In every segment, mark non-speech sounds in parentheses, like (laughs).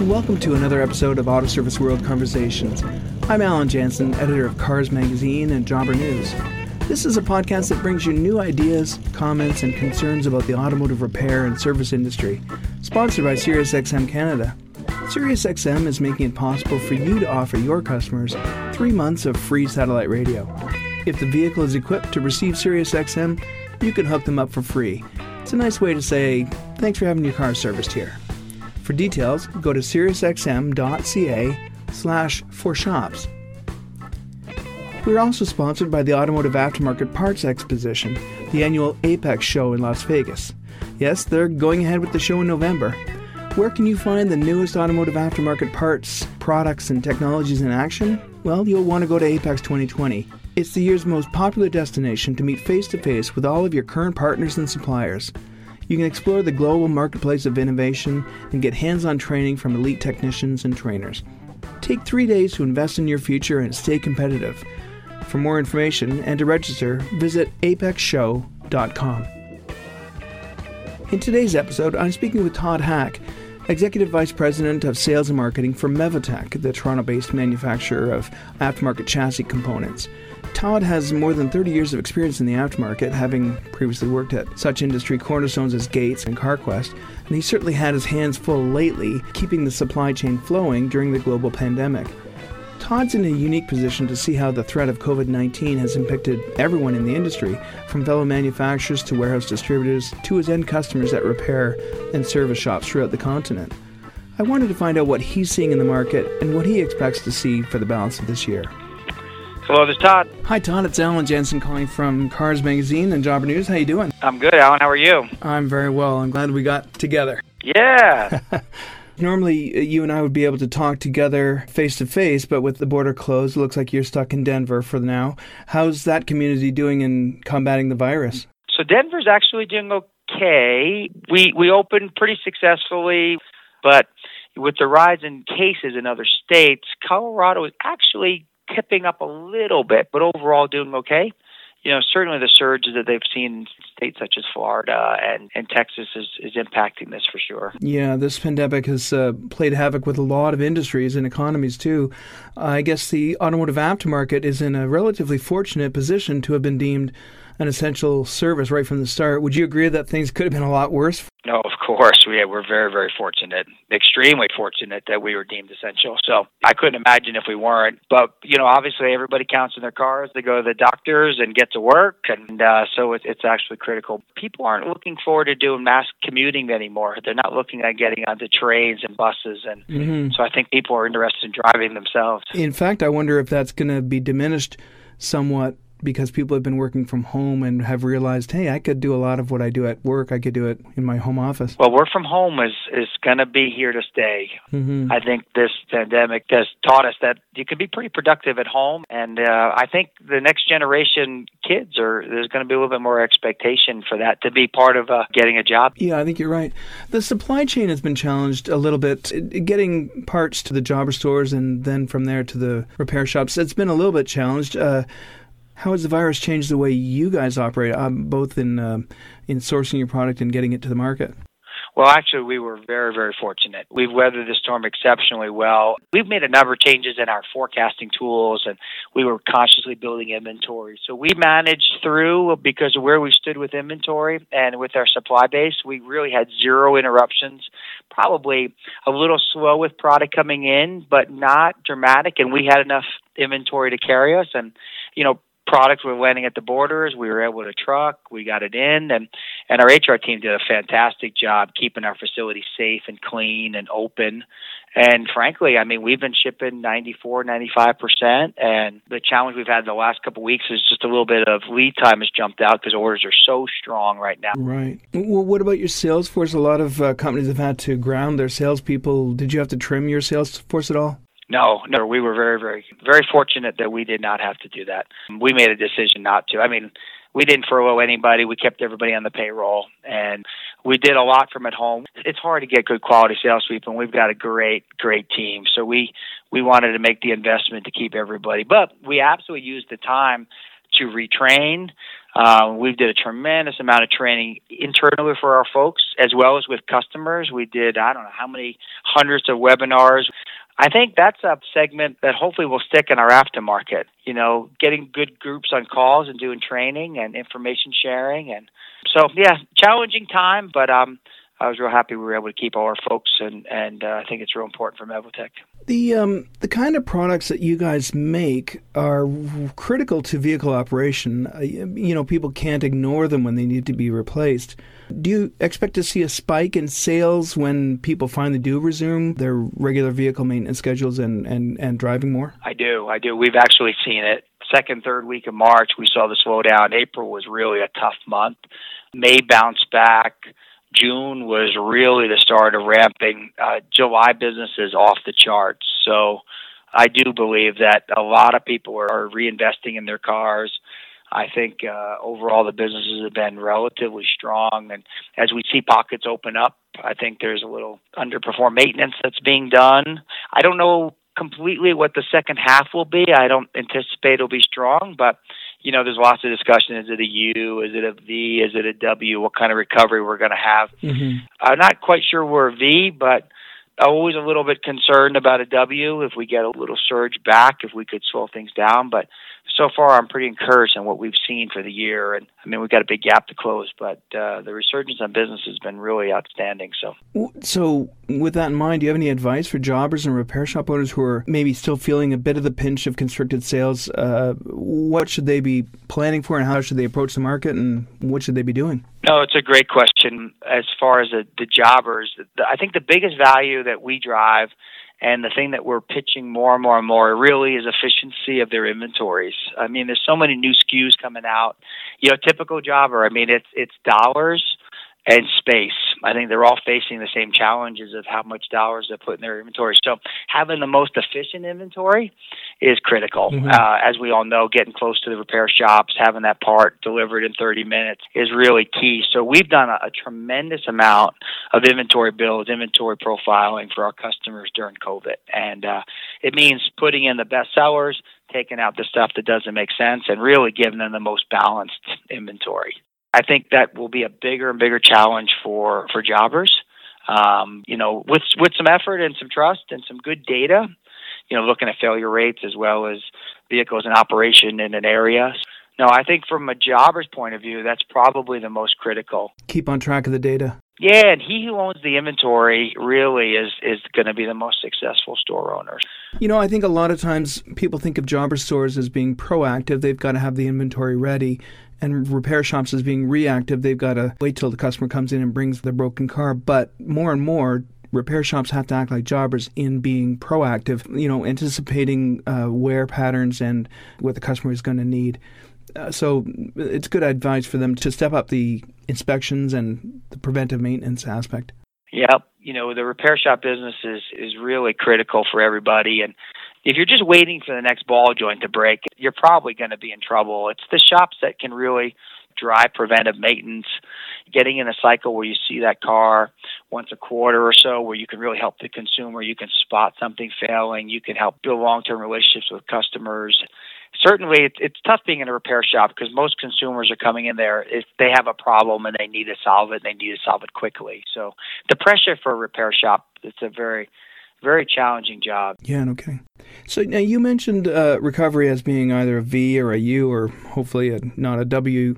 Welcome to another episode of Auto Service World Conversations. I'm Allan Janssen, editor of Cars Magazine and Jobber News. This is a podcast that brings you new ideas, comments, and concerns about the automotive repair and service industry, sponsored by SiriusXM Canada. SiriusXM is making it possible for you to offer your customers three months of free satellite radio. If the vehicle is equipped to receive SiriusXM, you can hook them up for free. It's a nice way to say, thanks for having your car serviced here. For details, go to SiriusXM.ca slash for shops. We're also sponsored by the Automotive Aftermarket Parts Exposition, the annual AAPEX show in Las Vegas. Yes, they're going ahead with the show in November. Where can you find the newest automotive aftermarket parts, products, and technologies in action? Well, you'll want to go to AAPEX 2020. It's the year's most popular destination to meet face to face with all of your current partners and suppliers. You can explore the global marketplace of innovation and get hands on training from elite technicians and trainers. Take three days to invest in your future and stay competitive. For more information and to register, visit aapexshow.com. In today's episode, I'm speaking with Todd Hack, Executive Vice President of Sales and Marketing for Mevotech, the Toronto based manufacturer of aftermarket chassis components. Todd has more than 30 years of experience in the aftermarket, having previously worked at such industry cornerstones as Gates and CarQuest, and he certainly had his hands full lately keeping the supply chain flowing during the global pandemic. Todd's in a unique position to see how the threat of COVID 19 has impacted everyone in the industry, from fellow manufacturers to warehouse distributors to his end customers at repair and service shops throughout the continent. I wanted to find out what he's seeing in the market and what he expects to see for the balance of this year. Hello, this is Todd. Hi, Todd. It's Allan Janssen calling from Cars Magazine and Jobber News. How you doing? I'm good, Alan. How are you? I'm very well. I'm glad we got together. Yeah. (laughs) Normally, uh, you and I would be able to talk together face to face, but with the border closed, it looks like you're stuck in Denver for now. How's that community doing in combating the virus? so Denver's actually doing okay. We we opened pretty successfully, but with the rise in cases in other states, Colorado is actually tipping up a little bit, but overall doing okay. You know, certainly the surges that they've seen in states such as Florida and, and Texas is, is impacting this for sure. Yeah, this pandemic has uh, played havoc with a lot of industries and economies too. I guess the automotive aftermarket is in a relatively fortunate position to have been deemed an essential service right from the start. Would you agree that things could have been a lot worse? No, of course. We we're very, very fortunate, extremely fortunate that we were deemed essential. So I couldn't imagine if we weren't. But you know, obviously, everybody counts in their cars. They go to the doctors and get to work, and uh, so it, it's actually critical. People aren't looking forward to doing mass commuting anymore. They're not looking at getting onto trains and buses, and Mhm. so I think people are interested in driving themselves. In fact, I wonder if that's going to be diminished somewhat because people have been working from home and have realized, hey, I could do a lot of what I do at work. I could do it in my home office. Well, work from home is is going to be here to stay. hmm I think this pandemic has taught us that you can be pretty productive at home, and uh, I think the next generation kids are there's going to be a little bit more expectation for that to be part of uh, getting a job. Yeah, I think you're right. The supply chain has been challenged a little bit. Getting parts to the jobber stores and then from there to the repair shops, it's been a little bit challenged. Uh, how has the virus changed the way you guys operate, um, both in um in sourcing your product and getting it to the market? Well, actually, we were very, very fortunate. We've weathered the storm exceptionally well. We've made a number of changes in our forecasting tools, and we were consciously building inventory. So we managed through because of where we stood with inventory and with our supply base. We really had zero interruptions. Probably a little slow with product coming in, but not dramatic. And we had enough inventory to carry us. And you know, products were landing at the borders. We were able to truck. We got it in, and and our HR team did a fantastic job keeping our facility safe and clean and open. And frankly, I mean, we've been shipping 94, 95%. And the challenge we've had the last couple weeks is just a little bit of lead time has jumped out because orders are so strong right now. Right. Well, what about your sales force? A lot of uh, companies have had to ground their salespeople. Did you have to trim your sales force at all? No, no, we were very, very, very fortunate that we did not have to do that. We made a decision not to. I mean, we didn't furlough anybody. We kept everybody on the payroll, and we did a lot from at home. It's hard to get good quality salespeople, and we've got a great, great team. So we we wanted to make the investment to keep everybody, but we absolutely used the time to retrain, Uh, we did a tremendous amount of training internally for our folks as well as with customers. We did, I don't know how many hundreds of webinars. I think that's a segment that hopefully will stick in our aftermarket. You know, getting good groups on calls and doing training and information sharing. And so, yeah, challenging time, but um, I was real happy we were able to keep all our folks, and and uh, I think it's real important for Mevotech. The um, the kind of products that you guys make are critical to vehicle operation. Uh, you know, people can't ignore them when they need to be replaced. Do you expect to see a spike in sales when people finally do resume their regular vehicle maintenance schedules and, and, and driving more? I do. I do. We've actually seen it. Second, third week of March, we saw the slowdown. April was really a tough month. May bounced back. June was really the start of ramping. Uh, July business is off the charts. So I do believe that a lot of people are reinvesting in their cars. I think uh, overall the businesses have been relatively strong, and as we see pockets open up, I think there's a little underperform maintenance that's being done. I don't know completely what the second half will be. I don't anticipate it'll be strong, but you know, there's lots of discussion. Is it a U? Is it a V? Is it a W? What kind of recovery we're going to have? Mm-hmm. I'm not quite sure we're a V, but always a little bit concerned about a W if we get a little surge back, if we could slow things down. But so far, I'm pretty encouraged on what we've seen for the year. And I mean, we've got a big gap to close, but uh, the resurgence on business has been really outstanding. So, so with that in mind, do you have any advice for jobbers and repair shop owners who are maybe still feeling a bit of the pinch of constricted sales? Uh, what should they be planning for, and how should they approach the market, and what should they be doing? No, it's a great question. As far as the, the jobbers, I think the biggest value that we drive and the thing that we're pitching more and more and more really is efficiency of their inventories. I mean, there's so many new SKUs coming out. You know, typical jobber. I mean, it's it's dollars and space. I think they're all facing the same challenges of how much dollars they put in their inventory. So having the most efficient inventory is critical. Mm-hmm. Uh, as we all know, getting close to the repair shops, having that part delivered in 30 minutes is really key. So we've done a, a tremendous amount of inventory builds, inventory profiling for our customers during COVID, and uh, it means putting in the best sellers, taking out the stuff that doesn't make sense, and really giving them the most balanced inventory. I think that will be a bigger and bigger challenge for for jobbers. Um, you know, with with some effort and some trust and some good data, you know, looking at failure rates as well as vehicles in operation in an area. No, I think from a jobber's point of view, that's probably the most critical. Keep on track of the data. Yeah, and he who owns the inventory really is is going to be the most successful store owner. You know, I think a lot of times people think of jobber stores as being proactive. They've got to have the inventory ready and repair shops as being reactive. They've got to wait till the customer comes in and brings their broken car. But more and more, repair shops have to act like jobbers in being proactive, you know, anticipating uh, wear patterns and what the customer is going to need. Uh, so it's good advice for them to step up the inspections and the preventive maintenance aspect. Yep. You know, the repair shop business is, is really critical for everybody. And if you're just waiting for the next ball joint to break, you're probably going to be in trouble. It's the shops that can really drive preventive maintenance, getting in a cycle where you see that car once a quarter or so, where you can really help the consumer. You can spot something failing. You can help build long term relationships with customers. Certainly, it's, it's tough being in a repair shop because most consumers are coming in there if they have a problem and they need to solve it. and They need to solve it quickly. So the pressure for a repair shop it's a very very challenging job. Yeah, no kidding. So now you mentioned uh, recovery as being either a V or a U or hopefully a, not a W.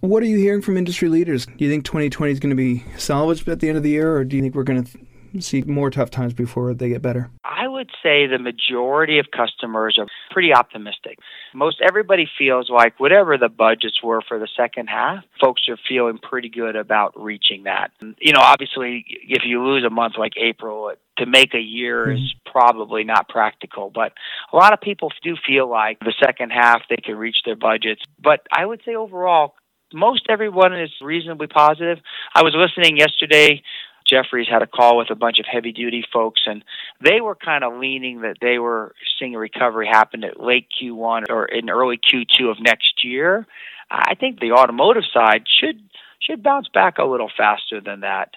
What are you hearing from industry leaders? Do you think 2020 is going to be salvaged at the end of the year, or do you think we're going to see more tough times before they get better? I would say the majority of customers are pretty optimistic. Most everybody feels like whatever the budgets were for the second half, folks are feeling pretty good about reaching that. You know, obviously, if you lose a month like April, to make a year mm-hmm. is probably not practical. But a lot of people do feel like the second half they can reach their budgets. But I would say overall, most everyone is reasonably positive. I was listening yesterday Jefferies had a call with a bunch of heavy duty folks, and they were kind of leaning that they were seeing a recovery happen at late Q1 or in early Q2 of next year. I think the automotive side should should bounce back a little faster than that.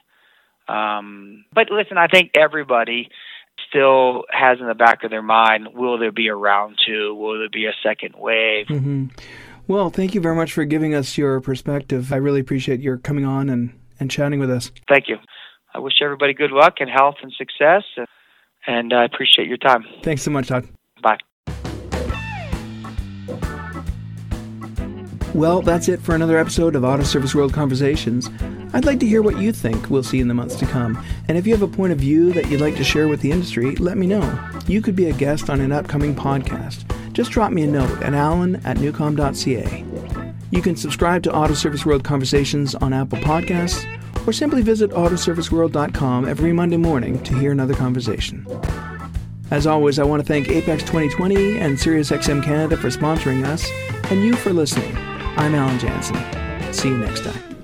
Um, but listen, I think everybody still has in the back of their mind: Will there be a round two? Will there be a second wave? Mm-hmm. Well, thank you very much for giving us your perspective. I really appreciate your coming on and, and chatting with us. Thank you. I wish everybody good luck and health and success, and, I appreciate your time. Thanks so much, Todd. Bye. Well, that's it for another episode of Auto Service World Conversations. I'd like to hear what you think we'll see in the months to come. And if you have a point of view that you'd like to share with the industry, let me know. You could be a guest on an upcoming podcast. Just drop me a note at alan at newcom.ca. You can subscribe to Auto Service World Conversations on Apple Podcasts or simply visit autoserviceworld.com every Monday morning to hear another conversation. As always, I want to thank AAPEX 2020 and SiriusXM Canada for sponsoring us, and you for listening. I'm Allan Janssen. See you next time.